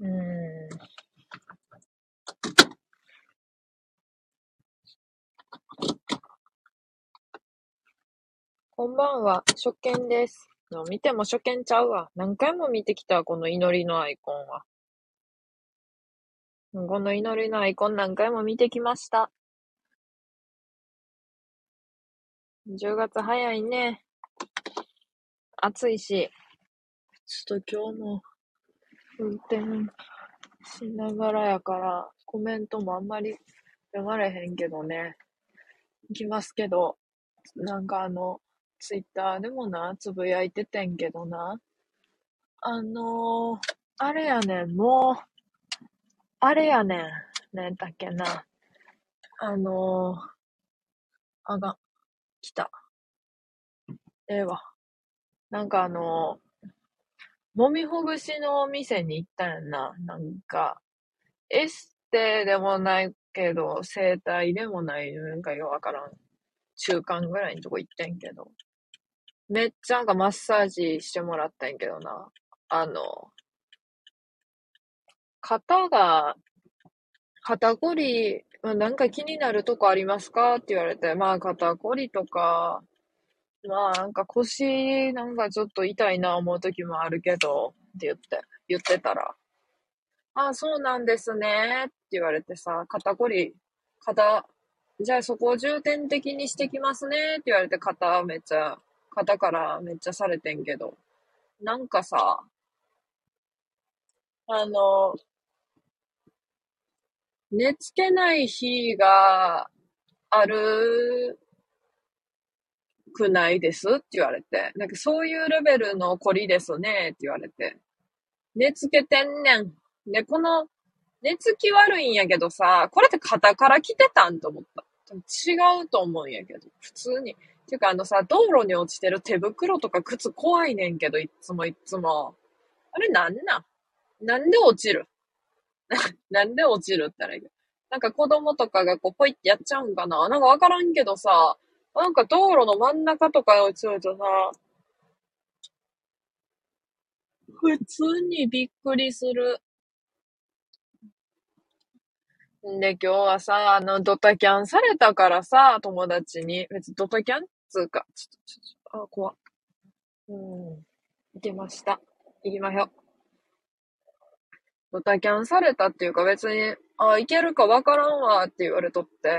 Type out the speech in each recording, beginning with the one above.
うん。こんばんは、初見です。見ても初見ちゃうわ。何回も見てきた、この祈りのアイコンは。この祈りのアイコン何回も見てきました。10月早いね。暑いし。ちょっと今日も運転しながらやから、コメントもあんまり読まれへんけどね。いきますけど、なんかあの、ツイッターでもな、つぶやいててんけどな。あのー、あれやねん、もう、あれやねん。なんだっけな。あのー、あが、来た。ええわ。なんかあのー、もみほぐしのお店に行ったんやな。なんか、エステでもないけど、整体でもない、なんかようわからん。中間ぐらいのとこ行ってんけど。めっちゃなんかマッサージしてもらったんやけどな。あの、肩が、肩こり、なんか気になるとこありますか？って言われて、まあ肩こりとか、まあなんか腰なんかちょっと痛いな思う時もあるけど、って言って、言ってたら、ああ、そうなんですねって言われてさ、肩こり、肩、じゃあそこを重点的にしてきますねって言われて肩めっちゃ、肩からめっちゃされてんけど、なんかさ、あの、寝つけない日があるくないです？って言われて、なんかそういうレベルのこりですね。って言われて、寝つけてんねん。で、この寝つき悪いんやけどさ、これって肩から来てたんと思った。違うと思うんやけど、普通に。ていうかあのさ、道路に落ちてる手袋とか靴怖いねんけど、いつもいつも。あれなんなん？なんで落ちる？なんで落ちるったらいいなんか子供とかがこうポイってやっちゃうんかな？なんかわからんけどさ、なんか道路の真ん中とかに落ちるとさ、普通にびっくりする。んで、今日はさ、あの、ドタキャンされたからさ、友達に。別にドタキャン？つうか、ちょっと、ちょっと、あ、怖っ。うん。行きました。行きましょう。ドタキャンされたっていうか別に、あ、行けるかわからんわって言われとって、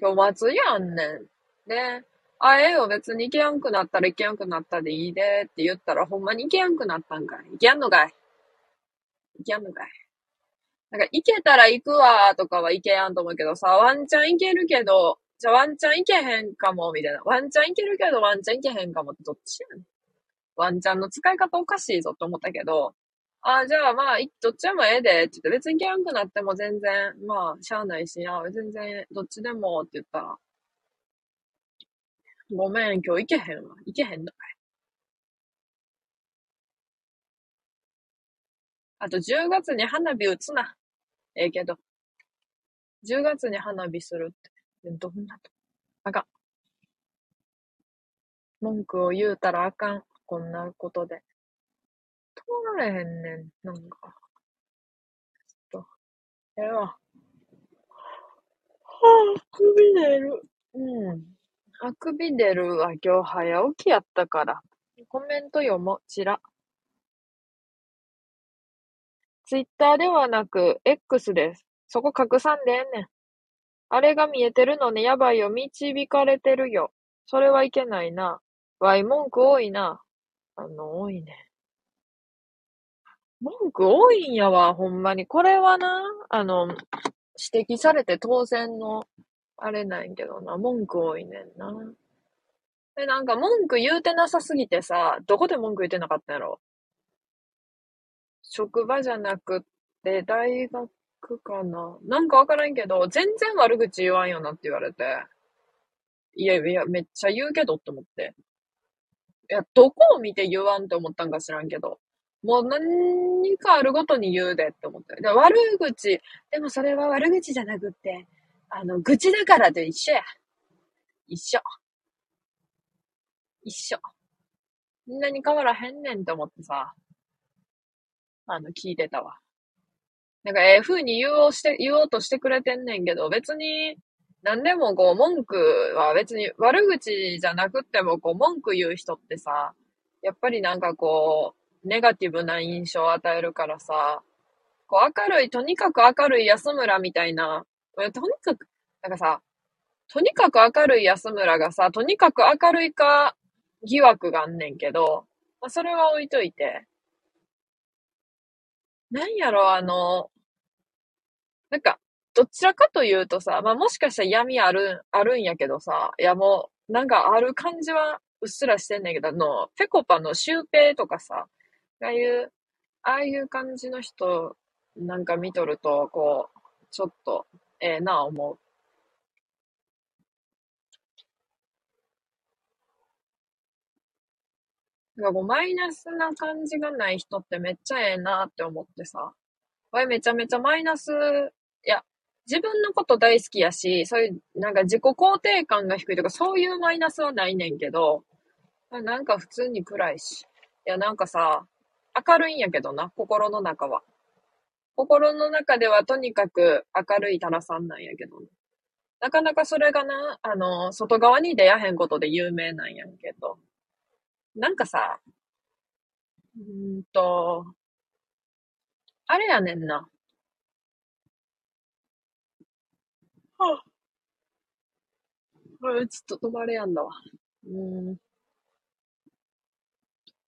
今日祭りやんねん。で、あ、ええよ、別に行けやんくなったら行けやんくなったでいいでって言ったら、ほんまに行けやんくなったんかい。行けやんのかい？行けやんのかい？なんか、行けたら行くわとかは行けやんと思うけどさ、ワンチャン行けるけど、じゃあワンチャン行けへんかも、みたいな。ワンチャン行けるけど、ワンチャン行けへんかもってどっちやねん。ワンチャンの使い方おかしいぞと思ったけど、あ、じゃあまあ、どっちでもええで、って言って、別に行けやんくなっても全然、まあ、しゃあないし、あ、全然、どっちでもって言ったら、ごめん、今日行けへんわ。行けへんのかい。あと、10月に花火打つな。ええけど。10月に花火するって。でどんなと。あかん。文句を言うたらあかん。こんなことで。通られへんねん。なんか。ちょっと。ええわ。はあ、首出る。うん。あくび出るわ。今日早起きやったから。コメント読も。ちら。ツイッターではなく、X です。そこ拡散でええねん。あれが見えてるのね、やばいよ。導かれてるよ。それはいけないな。わい、文句多いな。あの、多いね。文句多いんやわ、ほんまに。これはな、あの、指摘されて当然の、あれなんやけどな。文句多いねんな。で、なんか文句言うてなさすぎてさ、どこで文句言ってなかったんやろ？職場じゃなくって、大学かな？なんかわからんけど、全然悪口言わんよなって言われて。いやいや、めっちゃ言うけどって思って。いや、どこを見て言わんって思ったんか知らんけど。もう何かあるごとに言うでって思って。で、悪口、でもそれは悪口じゃなくって、あの、愚痴だからと一緒や。一緒。一緒。そんなに変わらへんねんって思ってさ。あの、聞いてたわ。なんかええ風に言おうして、言おうとしてくれてんねんけど、別に、何でもこう、文句は別に悪口じゃなくっても、こう、文句言う人ってさ、やっぱりなんかこう、ネガティブな印象を与えるからさ、こう、明るい、とにかく明るい安村みたいな、とにかく、なんかさ、とにかく明るい安村がさ、とにかく明るいか疑惑があんねんけど、まあ、それは置いといて。なんやろ、あの、なんか、どちらかというとさ、まあもしかしたら闇ある、あるんやけどさ、いやもう、なんかある感じはうっすらしてんねんけど、あの、ペコパのシュウペイとかさ、ああいう、ああいう感じの人なんか見とると、こう、ちょっと、ええな思う。なんかこう、マイナスな感じがない人ってめっちゃええなって思ってさ。わいめちゃめちゃマイナス、いや、自分のこと大好きやし、そういう、なんか自己肯定感が低いとか、そういうマイナスはないねんけど、なんか普通に暗いし。いや、なんかさ、明るいんやけどな、心の中は。心の中ではとにかく明るいタラさんなんやけど、なかなかそれがな、あの、外側に出やへんことで有名なんやけど。なんかさ、うんと、あれやねんな。はあ、これちょっと止まれやんだわ。うん、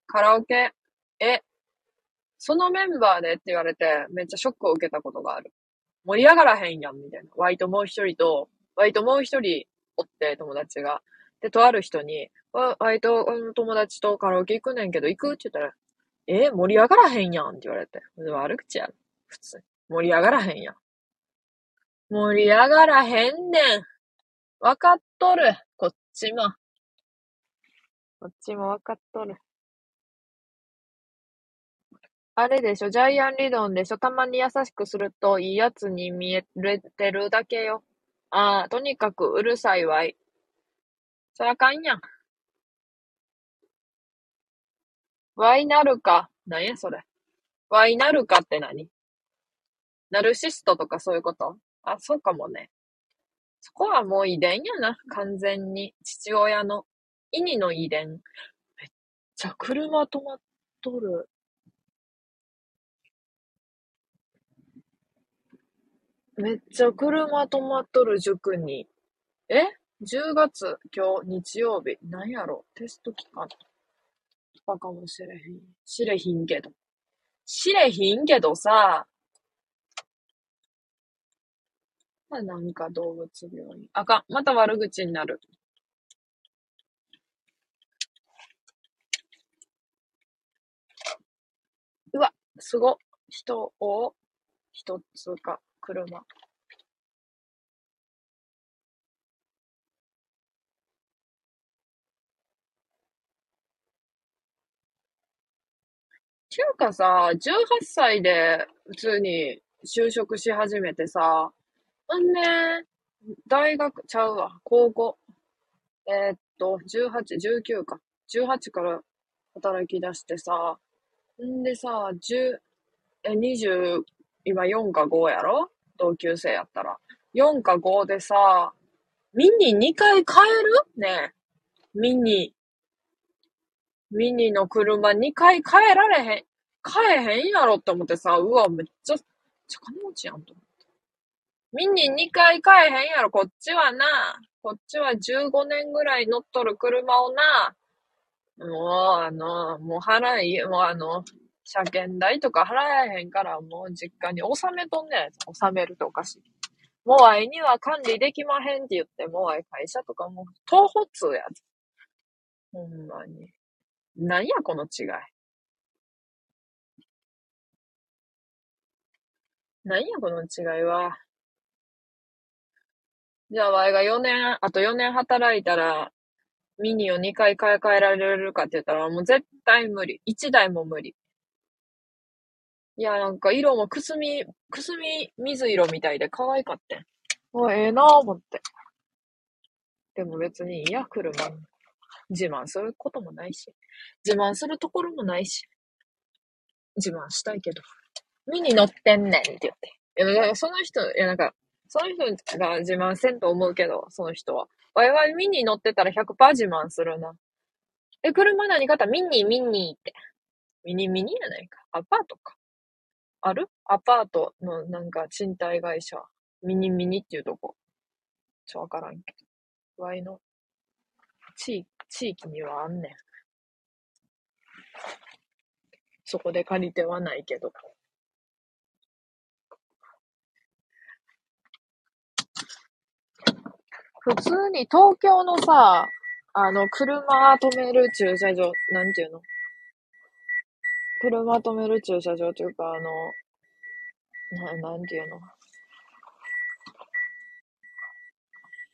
カラオケ、え、そのメンバーでって言われて、めっちゃショックを受けたことがある。盛り上がらへんやん、みたいな。ワイともう一人と、ワイともう一人おって、友達が。で、とある人に、ワイと、友達とカラオケ行くねんけど、行くって言ったら、え盛り上がらへんやんって言われて。悪口やろ。普通。盛り上がらへんやん。盛り上がらへんねん。わかっとる。こっちも。こっちもわかっとる。あれでしょ、ジャイアン理論でしょ、たまに優しくするといいやつに見えてるだけよ。ああ、とにかくうるさいわい。そらかんやん。ワイなるか。なんやそれ。ワイなるかって何？ナルシストとかそういうこと？あ、そうかもね。そこはもう遺伝やな。完全に。父親の。意味の遺伝。めっちゃ車止まっとる。めっちゃ車止まっとる塾に。え ?10 月、今日、日曜日。なんやろ？テスト期間とかかもしれへん。しれひんけど。しれひんけどさ、なんか動物病院。あかん。また悪口になる。うわ、すご。人を一つか、車。ちゅうかさ、18歳で普通に就職し始めてさ、うんね、大学ちゃうわ、高校。えー、っと、18、19か。18から働き出してさ、んでさ、10、え、20、今4か5やろ？同級生やったら。4か5でさ、ミニ2回買える？ね。ミニ。ミニの車2回買えられへん。買えへんやろって思ってさ、うわ、めっちゃ、めっちゃ金持ちやんと思って。ミニ2回買えへんやろ、こっちはな。こっちは15年ぐらい乗っとる車をな。もう、あの、もう払い、もうあの、車検代とか払えへんから、もう実家に納めとんねん。納めるとおかしい。もうあいには管理できまへんって言って、もうあい会社とかもう、東保通や。ほんまに。なんやこの違い。なんやこの違いは。じゃあ、わいが4年、あと4年働いたら、ミニを2回買い替えられるかって言ったら、もう絶対無理。1台も無理。いや、なんか色もくすみ、くすみ水色みたいで可愛かったん。あ、ええなぁ思って。でも別にいや、車。自慢することもないし。自慢するところもないし。自慢したいけど。ミニ乗ってんねんって言って。いや、だからその人、いや、なんか、その人が自慢せんと思うけど、その人は。わいわいミニ乗ってたら100%自慢するな。え、車何買った？ミニ、ミニって。ミニミニやないか。アパートか。ある？アパートのなんか賃貸会社。ミニミニっていうとこ。ちょ、わからんけど。わいの地地域にはあんねん。そこで借りてはないけど。普通に東京のさ、あの、車止める駐車場、なんていうの？車止める駐車場というか、あの、な、なんていうの？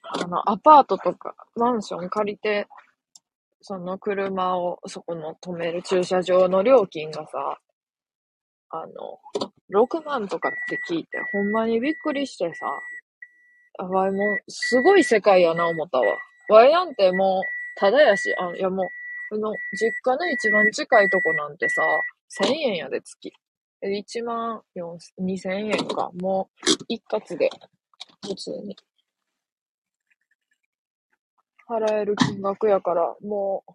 あの、アパートとか、マンション借りて、その車をそこの止める駐車場の料金がさ、あの、6万とかって聞いて、ほんまにびっくりしてさ、あ、わいもう、すごい世界やな思ったわ。わいなんてもう、ただやし、あ、いやもう、この、実家の一番近いとこなんてさ、1000円やで、月。1万4、2000円か。もう、一括で、普通に。払える金額やから、もう、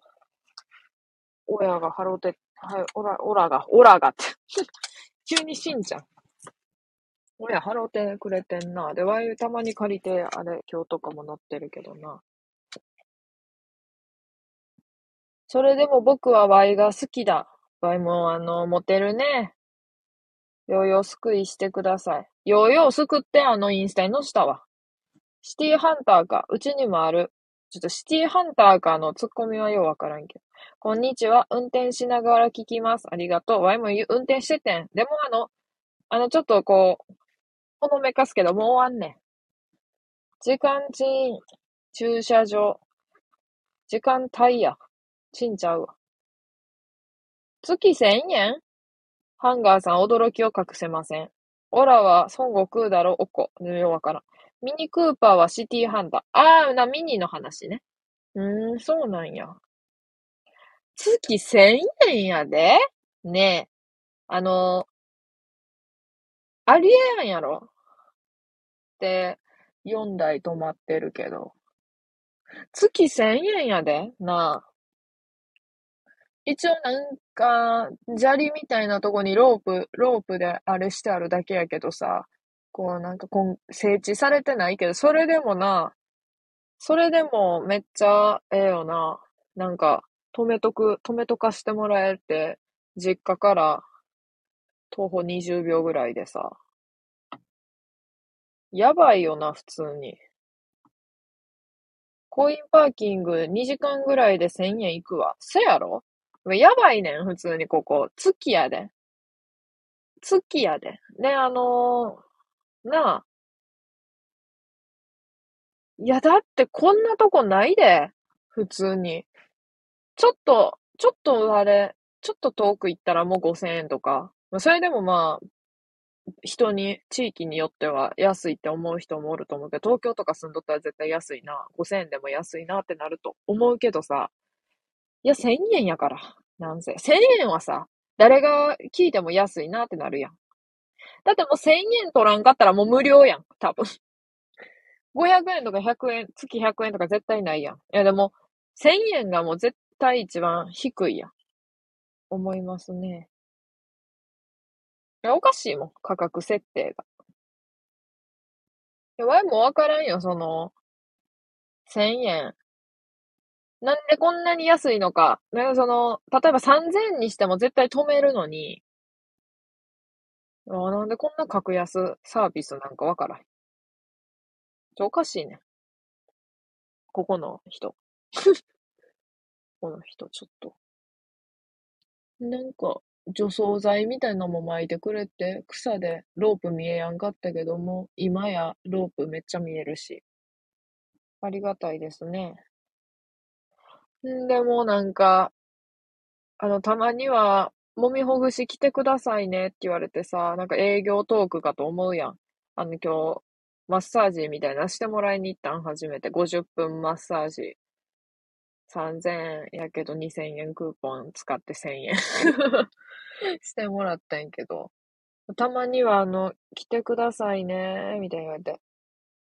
親が払うて、はい、おら、おらが、おらがって 急にしんちゃん。親払うてくれてんな。で、ワイたまに借りて、あれ、今日とかも乗ってるけどな。それでも僕はワイが好きだ。ワイも、あの、モテるね。ヨーヨーすくいしてください。ヨーヨーすくってあのインスタに載せたわ。シティハンターか。うちにもある。ちょっとシティハンターかのツッコミはようわからんけど。こんにちは。運転しながら聞きます。ありがとう。ワイも運転しててん。でもあの、あの、ちょっとこう、ほのめかすけど、もう終わんねん。時間賃、駐車場。時間帯や。ちんちゃうわ。月千円？ハンガーさん驚きを隠せません。オラは孫悟空だろ、おこ。よわからん。ミニクーパーはシティハンター。あー、な、ミニの話ね。うーん、そうなんや。月1000円やで？ねえ。あの、ありえやんやろ？って4台止まってるけど。月1000円やで？なあ。一応なんか、砂利みたいなとこにロープ、ロープであれしてあるだけやけどさ、こうなんかこん、整地されてないけど、それでもな、それでもめっちゃええよな。なんか、止めとく、止めとかしてもらえて、実家から徒歩20秒ぐらいでさ。やばいよな、普通に。コインパーキング2時間ぐらいで1000円いくわ。せやろ？やばいねん、普通にここ。月やで。月やで。で、あのー、なあ。いや、だってこんなとこないで。普通に。ちょっと、ちょっとあれ、ちょっと遠く行ったらもう5000円とか。それでもまあ、人に、地域によっては安いって思う人もおると思うけど、東京とか住んどったら絶対安いな。5000円でも安いなってなると思うけどさ。いや、1000円やから。なんせ。1000円はさ、誰が聞いても安いなってなるやん。だってもう1000円取らんかったらもう無料やん。多分。500円とか100円、月100円とか絶対ないやん。いやでも、1000円がもう絶対一番低いやん。思いますね。いや、おかしいもん。価格設定が。いや、わいもわからんよ、その、1000円。なんでこんなに安いのか。なんかその、例えば3000にしても絶対止めるのに、あなんでこんな格安サービスなんかわからん。ちょ、おかしいね。ここの人。この人、ちょっと。なんか、除草剤みたいなのも巻いてくれて、草でロープ見えやんかったけども、今やロープめっちゃ見えるし。ありがたいですね。んでもなんか、あの、たまには、揉みほぐし来てくださいねって言われてさ、なんか営業トークかと思うやん。あの、今日、マッサージみたいなしてもらいに行ったん初めて。50分マッサージ。3000円やけど2000円クーポン使って1000円 してもらったんやけど。たまには、あの、来てくださいね、みたいに言われて。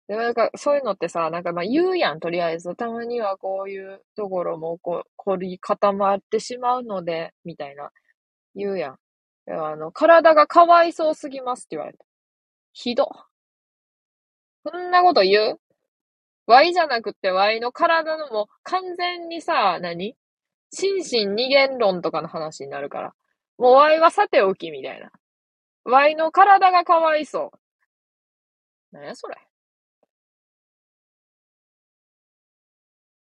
で、なんか、そういうのってさ、なんかまあ言うやん、とりあえず。たまにはこういうところも、こ、凝り固まってしまうので、みたいな、言うやん。あの、体がかわいそうすぎますって言われた。ひど。そんなこと言う ?Y じゃなくて Y の体のも完全にさ、何？心身二元論とかの話になるから。もう Y はさておきみたいな。Y の体がかわいそう。なんやそれ？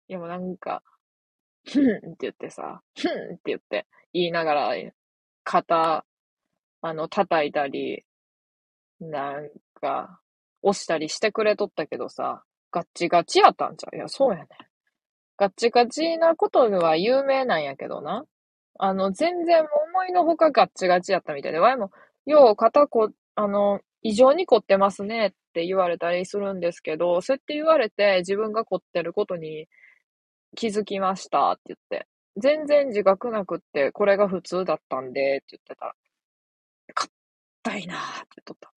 いやもうなんか、ふんって言ってさ、ふんって言って言いながら、肩、あの、叩いたり、なんか、押したりしてくれとったけどさ、ガッチガチやったんちゃう？いや、そうやね。ガッチガチなことは有名なんやけどな。あの、全然思いのほかガッチガチやったみたいで、わいも、よう肩こ、あの、異常に凝ってますねって言われたりするんですけど、そうやって言われて自分が凝ってることに気づきましたって言って、全然自覚なくって、これが普通だったんでって言ってたら、硬いなーって言っとった。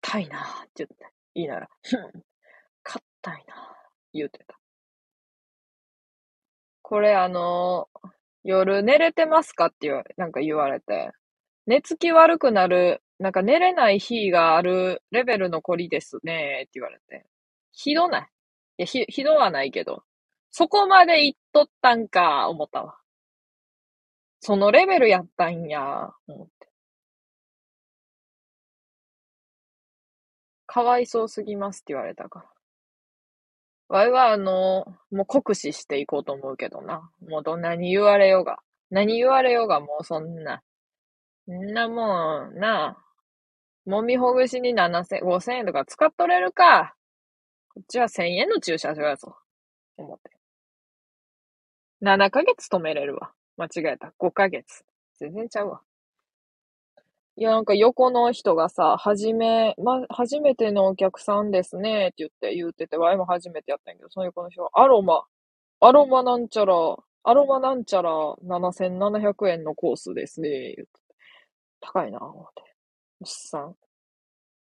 硬いなーって言って、言いなら、ふん、硬いなー言うてた。これあのー、夜寝れてますかって言われなんか言われて、寝つき悪くなる、なんか寝れない日があるレベルのこりですねって言われて。ひどないいや、ひ、ひどはないけど。そこまで言っとったんか、思ったわ。そのレベルやったんや、思って。かわいそうすぎますって言われたから。わいは、あの、もう酷使していこうと思うけどな。もうどんなに言われようが。何言われようがもうそんな。んなもん、なあ。もみほぐしに7000、5000円とか使っとれるか。こっちは1000円の駐車場やぞ。思って。7ヶ月止めれるわ。間違えた。5ヶ月。全然ちゃうわ。いや、なんか横の人がさ、はじめ、ま、初めてのお客さんですね、って言って言ってて、わいも初めてやったんやけど、その横の人は、アロマ、アロマなんちゃら、アロマなんちゃら7700円のコースですね、言って。高いな、思って。おっさん。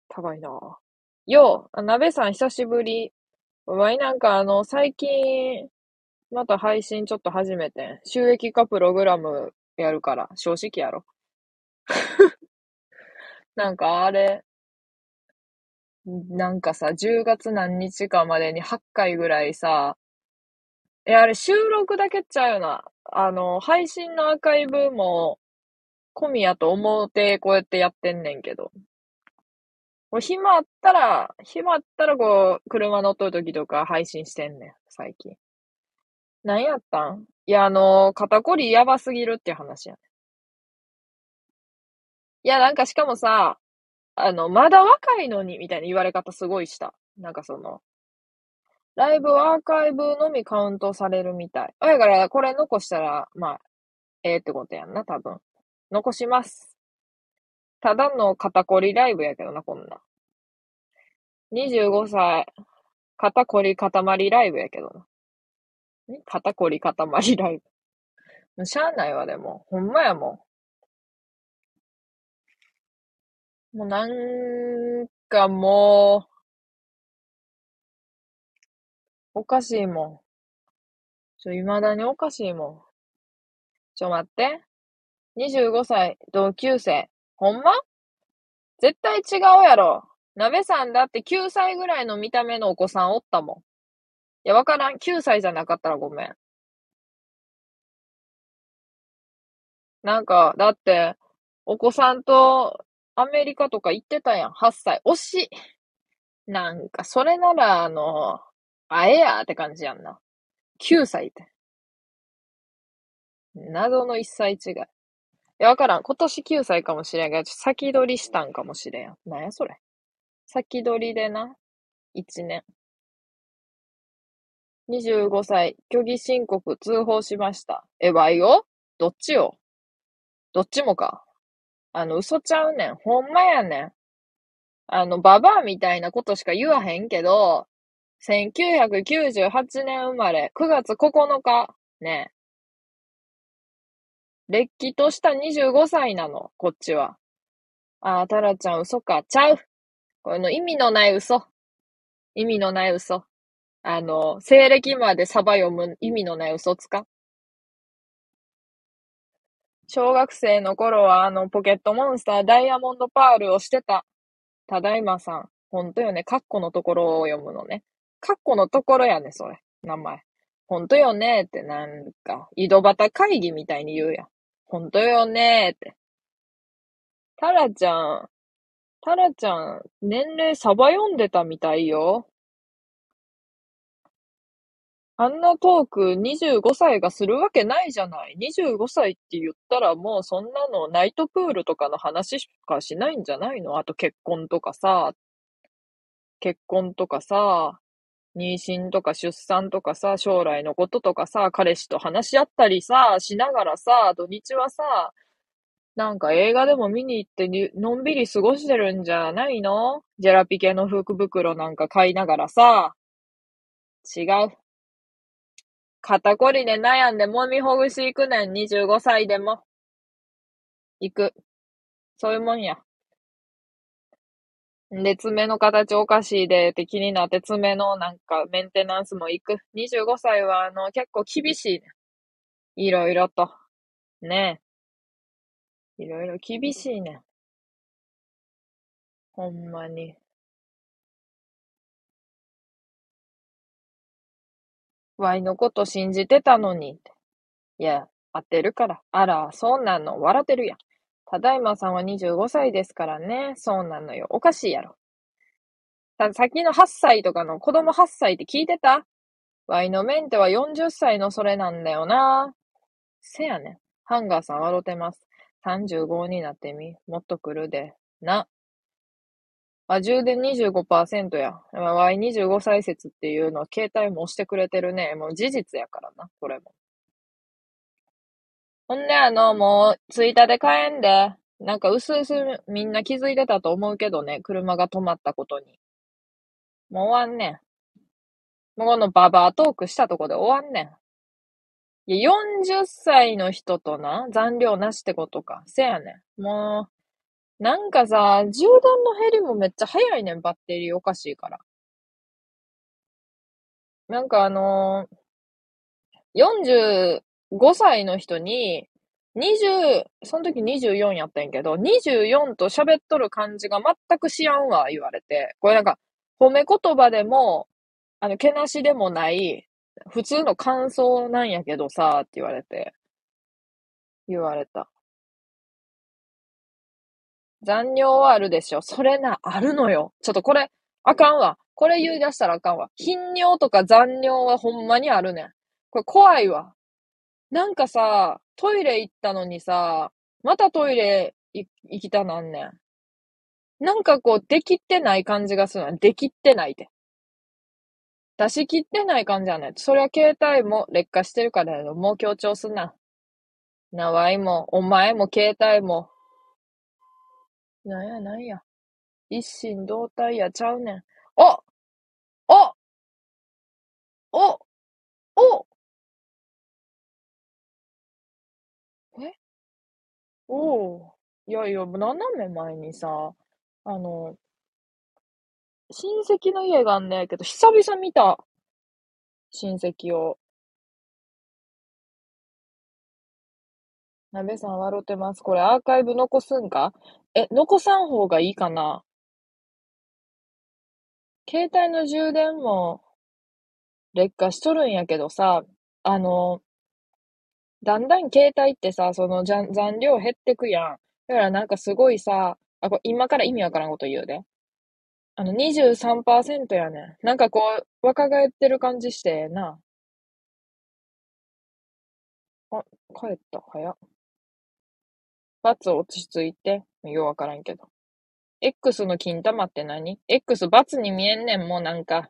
高いな。よう、なべさん久しぶり。わいなんかあの、最近、また配信ちょっと始めて収益化プログラムやるから、正直やろ。なんかあれ、なんかさ、10月何日かまでに8回ぐらいさ、え、あれ収録だけっちゃうよな。あの、配信のアーカイブも込みやと思うて、こうやってやってんねんけど。これ暇あったら、暇あったらこう、車乗っとる時とか配信してんねん、最近。何やったん？いや、あの、肩こりやばすぎるっていう話やねいや、なんかしかもさ、あの、まだ若いのに、みたいな言われ方すごいした。なんかその、ライブアーカイブのみカウントされるみたい。だから、これ残したら、まあ、ええってことやんな、多分。残します。ただの肩こりライブやけどな、こんな。25歳、肩こり固まりライブやけどな。肩こり固まりライブ。しゃあないわ、でも。ほんまやもん。もうなんかもう、おかしいもん。ちょ、未だにおかしいもん。ちょ、待って。25歳、同級生。ほんま？絶対違うやろ。鍋さんだって9歳ぐらいの見た目のお子さんおったもん。いや、わからん。9歳じゃなかったらごめん。なんか、だって、お子さんとアメリカとか行ってたやん。8歳。惜しい。なんか、それなら、あの、あえやって感じやんな。9歳って。謎の1歳違い。や、わからん。今年9歳かもしれんが、先取りしたんかもしれん。なんやそれ。先取りでな。1年。25歳、虚偽申告通報しました。え、わいよどっちよどっちもか。あの、嘘ちゃうねん。ほんまやねん。あの、ババアみたいなことしか言わへんけど、1998年生まれ、9月9日、ね。れっきとした25歳なの、こっちは。あー、タラちゃん嘘か。ちゃう。この意味のない嘘。意味のない嘘。あの、西暦までサバ読む意味のない嘘つか。小学生の頃はあの、ポケットモンスターダイヤモンドパールをしてた。ただいまさん。ほんとよね。カッコのところを読むのね。カッコのところやね、それ。名前。ほんとよねってなんか、井戸端会議みたいに言うやん。ほんとよねーって。タラちゃん、タラちゃん、年齢サバ読んでたみたいよ。あんなトーク25歳がするわけないじゃない。25歳って言ったらもうそんなのナイトプールとかの話しかしないんじゃないの？あと結婚とかさ、結婚とかさ、妊娠とか出産とかさ、将来のこととかさ、彼氏と話し合ったりさ、しながらさ、土日はさ、なんか映画でも見に行ってのんびり過ごしてるんじゃないの？ジェラピケの福袋なんか買いながらさ。違う。肩こりで悩んで揉みほぐし行くねん、25歳でも。行く。そういうもんや。で、爪の形おかしいでって気になって、爪のなんかメンテナンスも行く。25歳はあの、結構厳しいね。いろいろと。ねえ。いろいろ厳しいね。ほんまに。ワイのこと信じてたのに。いや、合ってるから。あら、そうなの。笑ってるやん。ただいまさんは25歳ですからね。そうなのよ。おかしいやろ。さ、っきの8歳とかの子供8歳って聞いてた？ワイのメンテは40歳のそれなんだよな。せやね。ハンガーさん笑ってます。35になってみ。もっと来るで。な。あ、充電25%や。Y25 歳説っていうのは携帯も押してくれてるね。もう事実やからな、これも。ほんで、あの、もう、ツイッターで買えんで。なんか、うすうすみんな気づいてたと思うけどね、車が止まったことに。もう終わんねん。もうこのババアトークしたとこで終わんねん。いや、40歳の人とな、残量なしってことか。せやねん。もう、なんかさ、充電の減りもめっちゃ早いねん、バッテリーおかしいから。なんかあのー、5歳の人に、20、その時24やったんやけど、24と喋っとる感じが全くしやんわ、言われて。これなんか、褒め言葉でも、あの、けなしでもない、普通の感想なんやけどさ、って言われて。言われた。残尿はあるでしょ。それな、あるのよ。ちょっとこれ、あかんわ。これ言い出したらあかんわ。頻尿とか残尿はほんまにあるねん。これ怖いわ。なんかさ、トイレ行ったのにさ、またトイレ行きたなんねん。なんかこう、できってない感じがするの。できってないで。出し切ってない感じじゃない。それは携帯も劣化してるからやろ。もう強調すんな。なわいも、お前も携帯も、なんやなんや。一心同体やちゃうねん。おおおいやいや、斜め前にさ、あの、親戚の家があんねんけど、久々見た。親戚を。なべさん笑ってます。これアーカイブ残すんか？え、残さん方がいいかな？携帯の充電も劣化しとるんやけどさ、あの、だんだん携帯ってさ、その残量減ってくやん。だからなんかすごいさ、あ、こ今から意味わからんこと言うで。あの、23%やねん。なんかこう、若返ってる感じしてな。あ、帰った。早っ。バツ落ち着いて。ようわからんけど。X の金玉って何 ?X バツに見えんねん、もうなんか。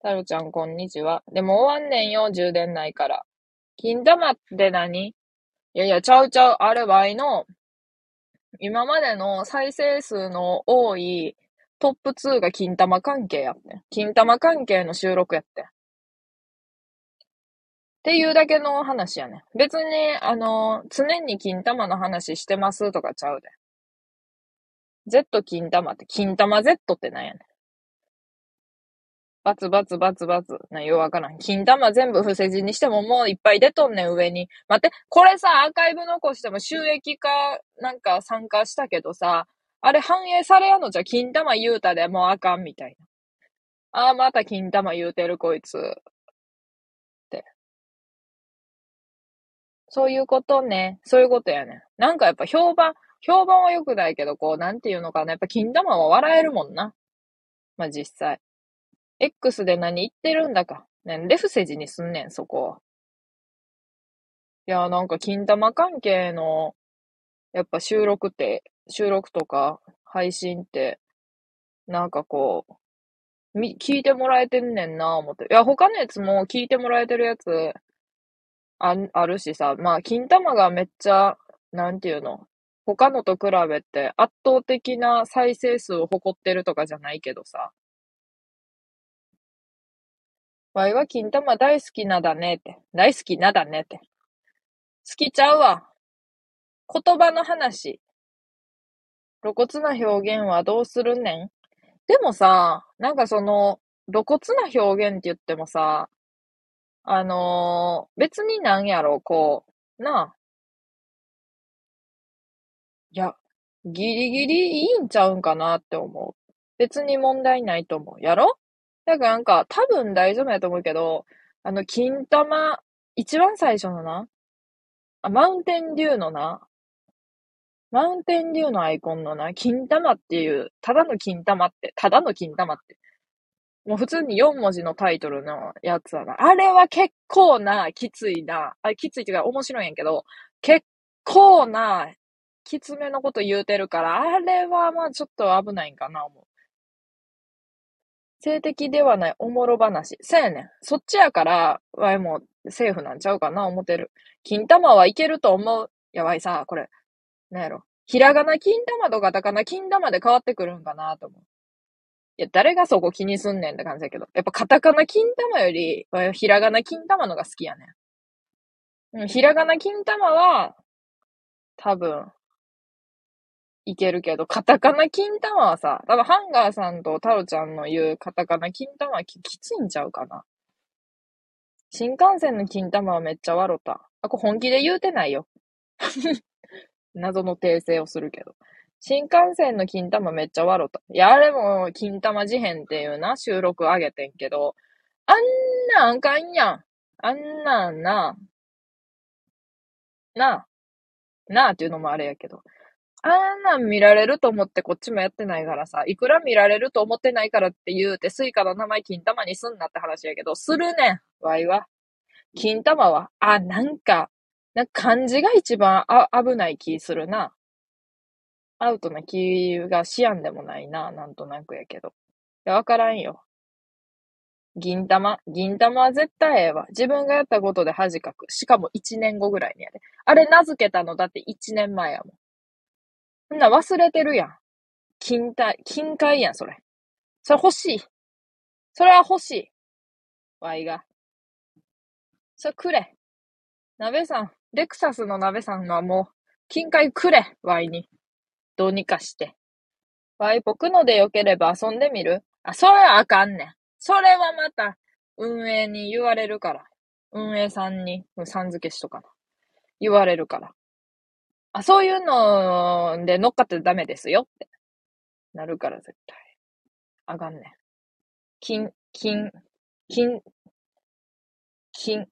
タロちゃん、こんにちは。でも終わんねんよ、充電ないから。金玉って何？いやいや、ちゃうちゃう。あれ、ワイの、今までの再生数の多いトップ2が金玉関係やって。金玉関係の収録やって。っていうだけの話やね。別に、あの、常に金玉の話してますとかちゃうで。Z 金玉って、金玉 Z ってなんやね。バツバツバツバツ。な、ようわからん。金玉全部伏せ字にしてももういっぱい出とんねん、上に。待って、これさ、アーカイブ残しても収益化なんか参加したけどさ、あれ反映されやのじゃ、金玉言うたでもうあかんみたいな。ああ、また金玉言うてるこいつ。って。そういうことね。そういうことやね。なんかやっぱ評判、評判は良くないけど、こう、なんていうのかな。やっぱ金玉は笑えるもんな。まあ、実際。X で何言ってるんだか。ね、レフセジにすんねん、そこいや、なんか金玉関係の、やっぱ収録って、収録とか配信って、なんかこう、み、聞いてもらえてんねんな思って。いや、他のやつも聞いてもらえてるやつ、あ、あるしさ、まあ、金玉がめっちゃ、なんていうの、他のと比べて圧倒的な再生数を誇ってるとかじゃないけどさ。わいは金玉大好きなだねって。大好きなだねって。好きちゃうわ。言葉の話。露骨な表現はどうするねんでもさ、なんかその、露骨な表現って言ってもさ、あのー、別になんやろ、こう、なあ。いや、ギリギリいいんちゃうんかなって思う。別に問題ないと思う。やろ？だからなんか、多分大丈夫やと思うけど、あの、金玉、一番最初のな、あ、マウンテンデューのな、マウンテンデューのアイコンのな、金玉っていう、ただの金玉って、ただの金玉って。もう普通に4文字のタイトルのやつだな。あれは結構な、きついな。あきついっていうか面白いんやけど、結構な、きつめのこと言うてるから、あれはまあちょっと危ないんかな、思う。性的ではないおもろ話。せやねん。そっちやから、わいもセーフなんちゃうかな、思ってる。金玉はいけると思う。やばいさ、これ。なんやろ。ひらがな金玉とカタカナ金玉で変わってくるんかなと思う。いや、誰がそこ気にすんねんって感じだけど。やっぱカタカナ金玉よりは、ひらがな金玉のが好きやねん。うん、ひらがな金玉は、多分、いけるけど、カタカナ金玉はさ、多分ハンガーさんとタロちゃんの言うカタカナ金玉はききついんちゃうかな。新幹線の金玉はめっちゃ笑った。あ、これ本気で言うてないよ。謎の訂正をするけど。新幹線の金玉めっちゃ笑った。いや、あれも金玉事変っていうな、収録上げてんけど、あんなんあかんやん。あんなんな、なあ、なあっていうのもあれやけど。あんなん見られると思ってこっちもやってないからさ、いくら見られると思ってないからって言うて、 Suica の名前金玉にすんなって話やけど、するねん、わいは。金玉は、あ、なんか、なんか漢字が一番あ危ない気するな。アウトな気がしやんでもないな、なんとなくやけど。いや、わからんよ。銀玉。銀玉は絶対ええわ。自分がやったことで恥かく。しかも1年後ぐらいにやで。あれ名付けたのだって1年前やもん。そんな忘れてるやん。金体、金塊やん、それ。それ欲しい。それは欲しい。ワイが。それくれ。鍋さん、レクサスの鍋さんはもう、金塊くれ、ワイに。どうにかして。ワイ、僕のでよければ遊んでみる？あ、それはあかんねん。それはまた、運営に言われるから。運営さんに、さん付けしとかな。言われるから。あ、そういうので乗っかってダメですよって。なるから絶対。あかんねん。金、金、金、金、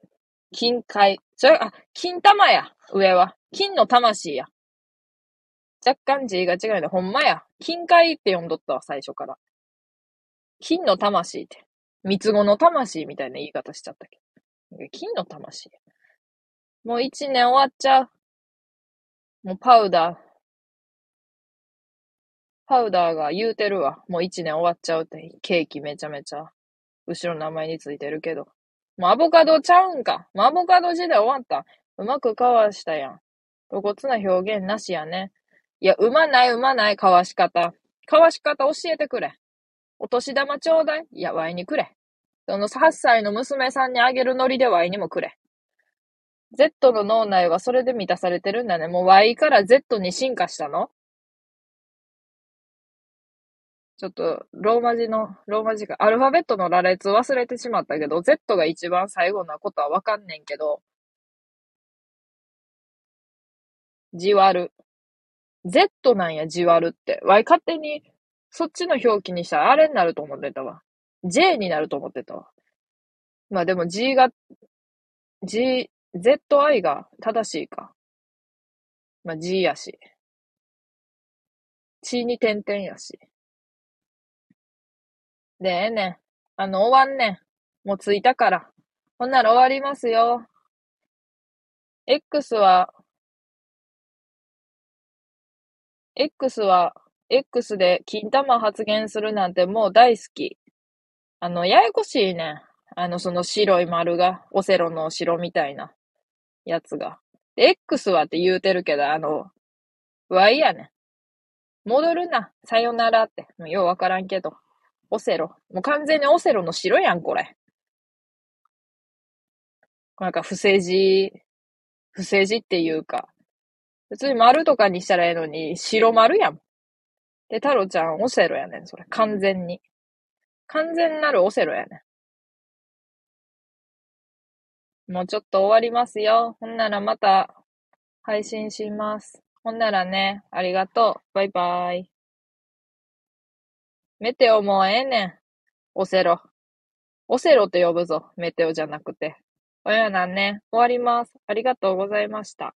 金塊。それ、あ、金玉や。上は。金の魂や。若干字が違うね。ほんまや。金塊って呼んどったわ、最初から。金の魂って。三つ子の魂みたいな言い方しちゃったけど。金の魂。もう一年終わっちゃう。もうパウダー。パウダーが言うてるわ。もう一年終わっちゃうって。ケーキめちゃめちゃ。後ろの名前についてるけど。もうアボカドちゃうんか。もうアボカド時代終わった。うまくかわしたやん。露骨な表現なしやね。いや、うまない、うまない、かわし方。かわし方教えてくれ。お年玉ちょうだいいや、ワイにくれ。その8歳の娘さんにあげるノリでワイにもくれ。Z の脳内はそれで満たされてるんだね。もう Y から Z に進化したの？ちょっと、ローマ字の、ローマ字か、アルファベットの羅列忘れてしまったけど、Z が一番最後なことはわかんねんけど、じわる。Z なんや、じわるって。わい、勝手に、そっちの表記にしたらあれになると思ってたわ。J になると思ってたわ。まあでも G が、G、ZI が正しいか。まあ G やし。T に点々やし。で、ええねん。あの、終わんねん。もう着いたから。ほんなら終わりますよ。X は、X は、X で金玉発言するなんてもう大好き。あの、ややこしいねん。あの、その白い丸が、オセロの城みたいなやつが。X はって言うてるけど、あの、Y やねん。戻るな。さよならって。もうようわからんけど。オセロ。もう完全にオセロの城やん、これ。なんか、不正字、不正字っていうか、普通に丸とかにしたらええのに、白丸やん。で、太郎ちゃん、オセロやねん、それ。完全に。完全なるオセロやねん。もうちょっと終わりますよ。ほんならまた、配信します。ほんならね、ありがとう。バイバイ。メテオもうええねん。オセロ。オセロって呼ぶぞ。メテオじゃなくて。おやなんね。終わります。ありがとうございました。